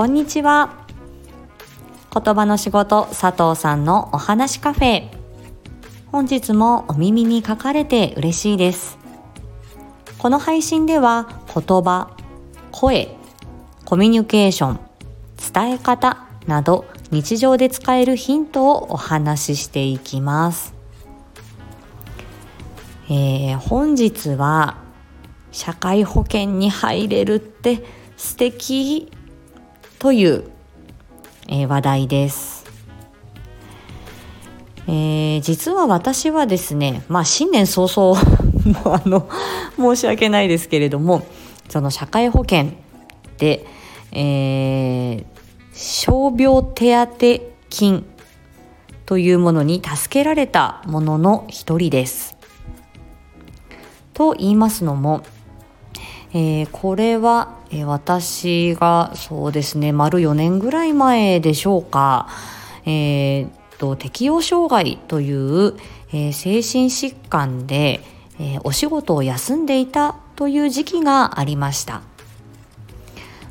こんにちは。言葉の仕事佐藤さんのお話カフェ。本日もお耳に書かれて嬉しいです。この配信では言葉声コミュニケーション伝え方など日常で使えるヒントをお話ししていきます。えー、本日は社会保険に入れるって素敵。という、えー、話題です。えー、実は私はですね、まあ新年早々あの 申し訳ないですけれどもその社会保険で、えー、傷病手当金というものに助けられたものの一人です。と言いますのも、えー、これは、え、私がそうですね丸4年ぐらい前でしょうか、えー、と適応障害という、え精神疾患で、えお仕事を休んでいたという時期がありました。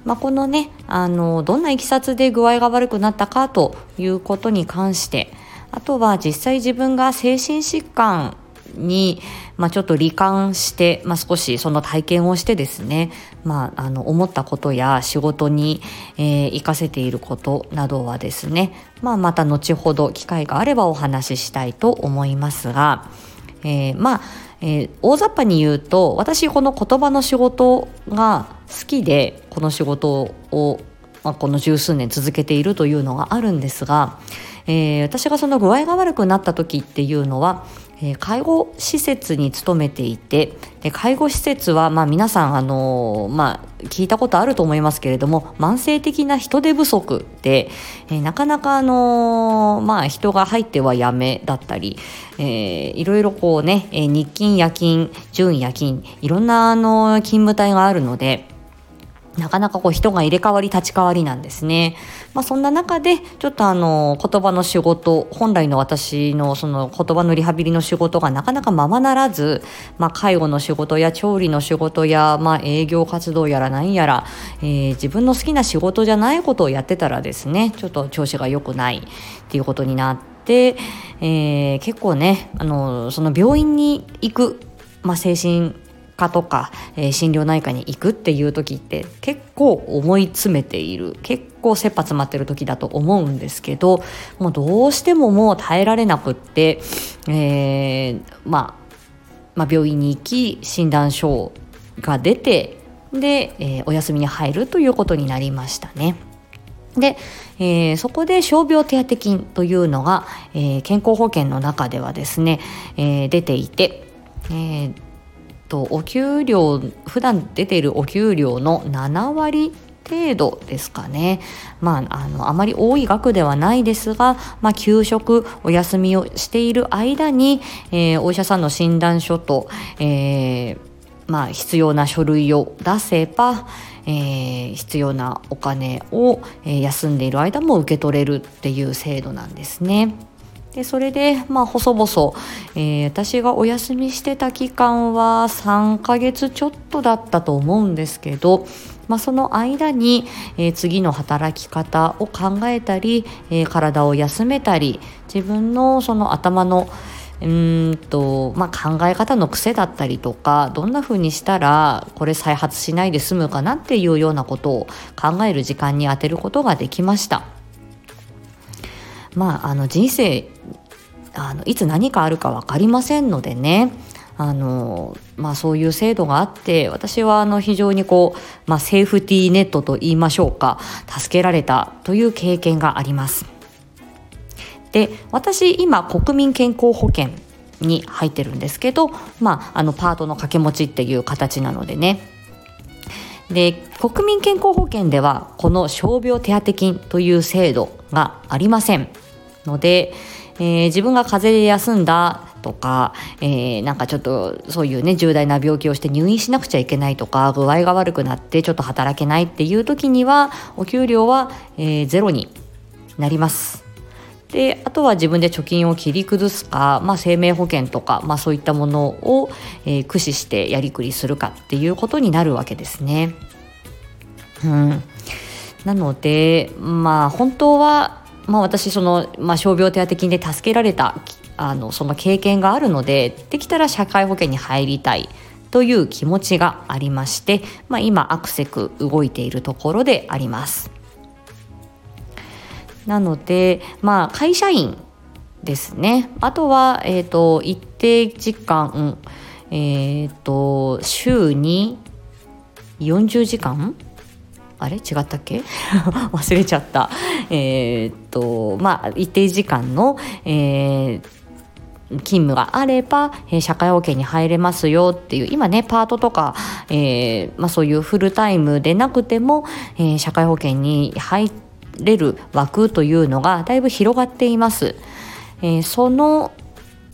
まあ、このねあのどんないきさつで具合が悪くなったかということに関してあとは実際自分が精神疾患に、まあ、ちょっと罹患して、まあ、少しその体験をしてですね、まあ、あの思ったことや仕事に、えー、活かせていることなどはですね、まあ、また後ほど機会があればお話ししたいと思いますが、えー、まあ、えー、大雑把に言うと私この言葉の仕事が好きでこの仕事を、まあ、この十数年続けているというのがあるんですが、えー、私がその具合が悪くなった時っていうのはえ介護施設に勤めていてで介護施設はまあ皆さんあのまあ聞いたことあると思いますけれども慢性的な人手不足で、えなかなかあのまあ人が入ってはやめだったり、えー、いろいろこうね、え日勤夜勤準夜勤いろんなあの勤務帯があるのでなかなかこう人が入れ替わり立ち替わりなんですね。まあそんな中でちょっとあの言葉の仕事、本来の私のその言葉のリハビリの仕事がなかなかままならず、まあ介護の仕事や調理の仕事やまあ営業活動やら何やら、えー、自分の好きな仕事じゃないことをやってたらですね、ちょっと調子が良くないっていうことになって、えー、結構ね、あの、その病院に行く、まあ精神科とか、えー、心療内科に行くっていう時って結構思い詰めている結構切羽詰まってる時だと思うんですけどもうどうしてももう耐えられなくって、えー、まあ、まあ、病院に行き診断書が出てで、えー、お休みに入るということになりましたね。で、えー、そこで傷病手当金というのが、えー、健康保険の中ではですね、えー、出ていて、えー、とお給料普段出ているお給料の7割程度ですかね。まあ、あの、あまり多い額ではないですが、まあ、休職、お休みをしている間に、えー、お医者さんの診断書と、えー、まあ、必要な書類を出せば、えー、必要なお金を、え、休んでいる間も受け取れるっていう制度なんですね。でそれでまあ細々、えー、私がお休みしてた期間は3ヶ月ちょっとだったと思うんですけど、まあ、その間に、えー、次の働き方を考えたり、えー、体を休めたり自分のその頭のうんとまあ、考え方の癖だったりとかどんな風にしたらこれ再発しないで済むかなっていうようなことを考える時間に充てることができました。まあ、あの人生あのいつ何かあるか分かりませんのでね。あのまあ、そういう制度があって私はあの非常にこう、まあ、セーフティーネットと言いましょうか。助けられたという経験があります。で私今国民健康保険に入ってるんですけど、まあ、あのパートの掛け持ちっていう形なのでね。で国民健康保険ではこの傷病手当金という制度がありませんので、えー、自分が風邪で休んだとか、えー、なんかちょっとそういうね重大な病気をして入院しなくちゃいけないとか具合が悪くなってちょっと働けないっていう時にはお給料は、えー、ゼロになります。であとは自分で貯金を切り崩すか、まあ、生命保険とか、まあ、そういったものを、えー、駆使してやりくりするかっていうことになるわけですね。うん、なのでまあ本当は、まあ、私その、まあ、傷病手当金で助けられたあのその経験があるのでできたら社会保険に入りたいという気持ちがありまして、まあ、今アクセク動いているところであります。なので、まあ、会社員ですねあとは、えーと、一定時間、えーと週に40時間あれ？違ったっけ？忘れちゃった。えー、っと、まあ、一定時間の、えー、勤務があれば、えー、社会保険に入れますよっていう今ねパートとか、えーまあ、そういうフルタイムでなくても、えー、社会保険に入れる枠というのがだいぶ広がっています。えー、その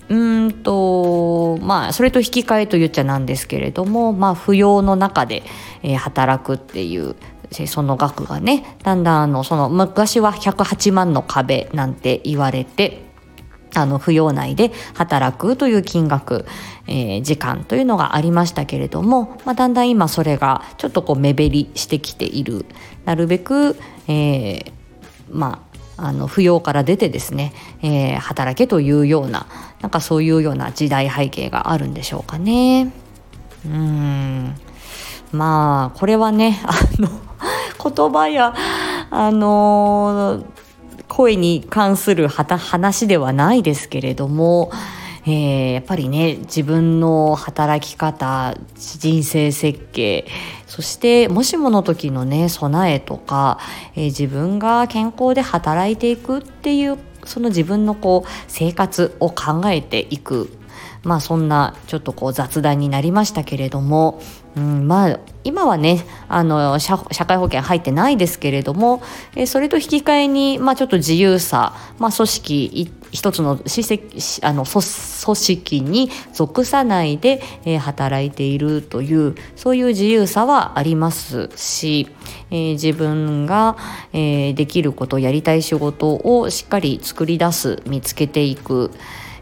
うんとまあそれと引き換えと言っちゃなんですけれどもまあ扶養の中で、えー、働くっていうその額がねだんだんあのその昔は108万の壁なんて言われてあの扶養内で働くという金額、えー、時間というのがありましたけれども、まあ、だんだん今それがちょっとこう目減りしてきているなるべく、えー、まああの扶養から出てですね、えー、働けというようななんかそういうような時代背景があるんでしょうかね。うんまあこれはねあの言葉やあの声に関する話ではないですけれども、えー、やっぱりね自分の働き方人生設計そしてもしもの時のね備えとか、えー、自分が健康で働いていくっていうその自分のこう生活を考えていく。まあそんなちょっとこう雑談になりましたけれども、うん、まあ今はねあの社会保険入ってないですけれども、えそれと引き換えに、まあ、ちょっと自由さ、まあ、組織一つのあの組織に属さないで、えー、働いているというそういう自由さはありますし、えー、自分が、え、できることやりたい仕事をしっかり作り出す見つけていく。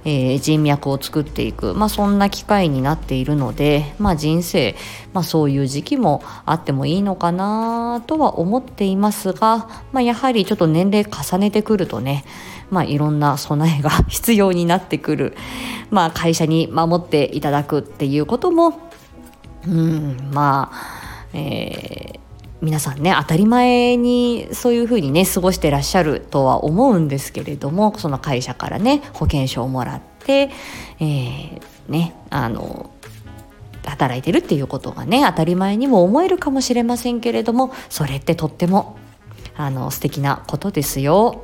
えー、人脈を作っていく、まあ、そんな機会になっているので、まあ、人生、まあ、そういう時期もあってもいいのかなとは思っていますが、まあ、やはりちょっと年齢重ねてくるとね、まあ、いろんな備えが必要になってくる、まあ、会社に守っていただくっていうことも、うん、まあ、えー皆さんね当たり前にそういうふうにね過ごしてらっしゃるとは思うんですけれどもその会社からね保険証をもらって、えー、ねあの働いてるっていうことがね当たり前にも思えるかもしれませんけれどもそれってとってもあの素敵なことですよ。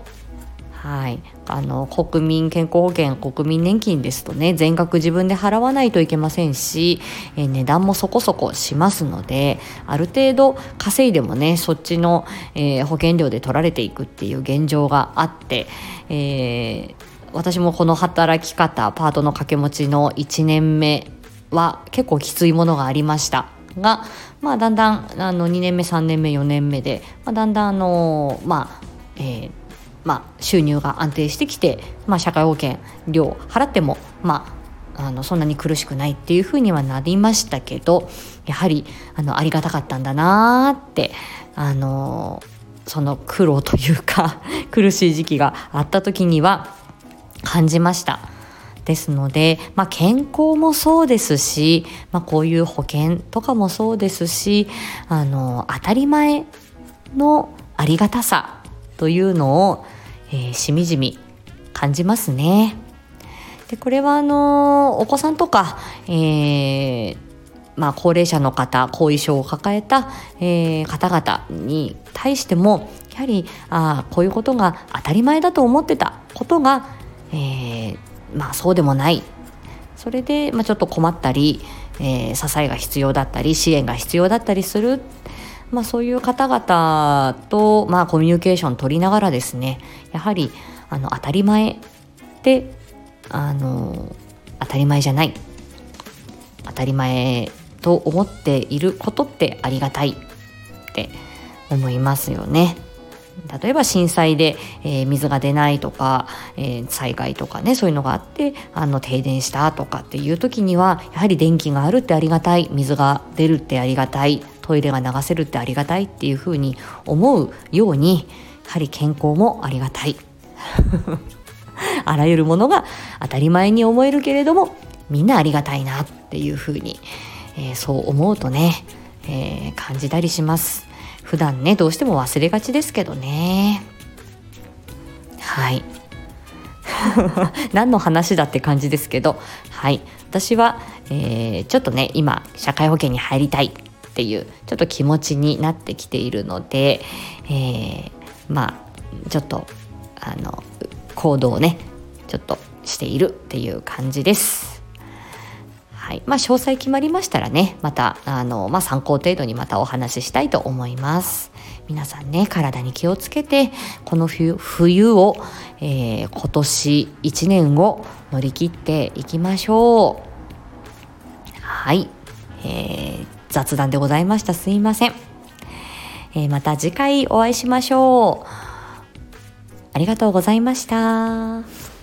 はい、あの国民健康保険国民年金ですとね全額自分で払わないといけませんし、え、値段もそこそこしますのである程度稼いでもねそっちの、えー、保険料で取られていくっていう現状があって、えー、私もこの働き方パートの掛け持ちの1年目は結構きついものがありました。が、まあ、だんだんあの2年目3年目4年目で、まあ、だんだんあのまあえーまあ、収入が安定してきて、まあ、社会保険料払っても、まあ、あのそんなに苦しくないっていうふうにはなりましたけどやはりあのありがたかったんだなってあのその苦労というか 苦しい時期があった時には感じました。ですので、まあ、健康もそうですし、まあ、こういう保険とかもそうですしあの当たり前のありがたさというのを、えー、しみじみ感じますね。でこれはあのお子さんとか、えーまあ、高齢者の方後遺症を抱えた、えー、方々に対してもやはりあこういうことが当たり前だと思ってたことが、えー、まあ、そうでもないそれで、まあ、ちょっと困ったり、えー、支えが必要だったり支援が必要だったりするまあ、そういう方々と、まあ、コミュニケーション取りながらですねやはりあの当たり前ってあの当たり前じゃない当たり前と思っていることってありがたいって思いますよね。例えば震災で、えー、水が出ないとか、えー、災害とかねそういうのがあってあの停電したとかっていう時にはやはり電気があるってありがたい水が出るってありがたいトイレが流せるってありがたいっていうふうに思うようにやはり健康もありがたい。あらゆるものが当たり前に思えるけれどもみんなありがたいなっていうふうに、えー、そう思うとね、えー、感じたりします。普段ねどうしても忘れがちですけどね。はい。何の話だって感じですけど。はい。私は、えー、ちょっとね今社会保険に入りたい。っていうちょっと気持ちになってきているので、えー、まあちょっとあの行動をねちょっとしているっていう感じです。はいまあ、詳細決まりましたらねまたあの、まあ、参考程度にまたお話ししたいと思います。皆さんね体に気をつけてこの冬冬を、えー、今年1年を乗り切っていきましょう。はい、えー、雑談でございましたすいません。えー、また次回お会いしましょう。ありがとうございました。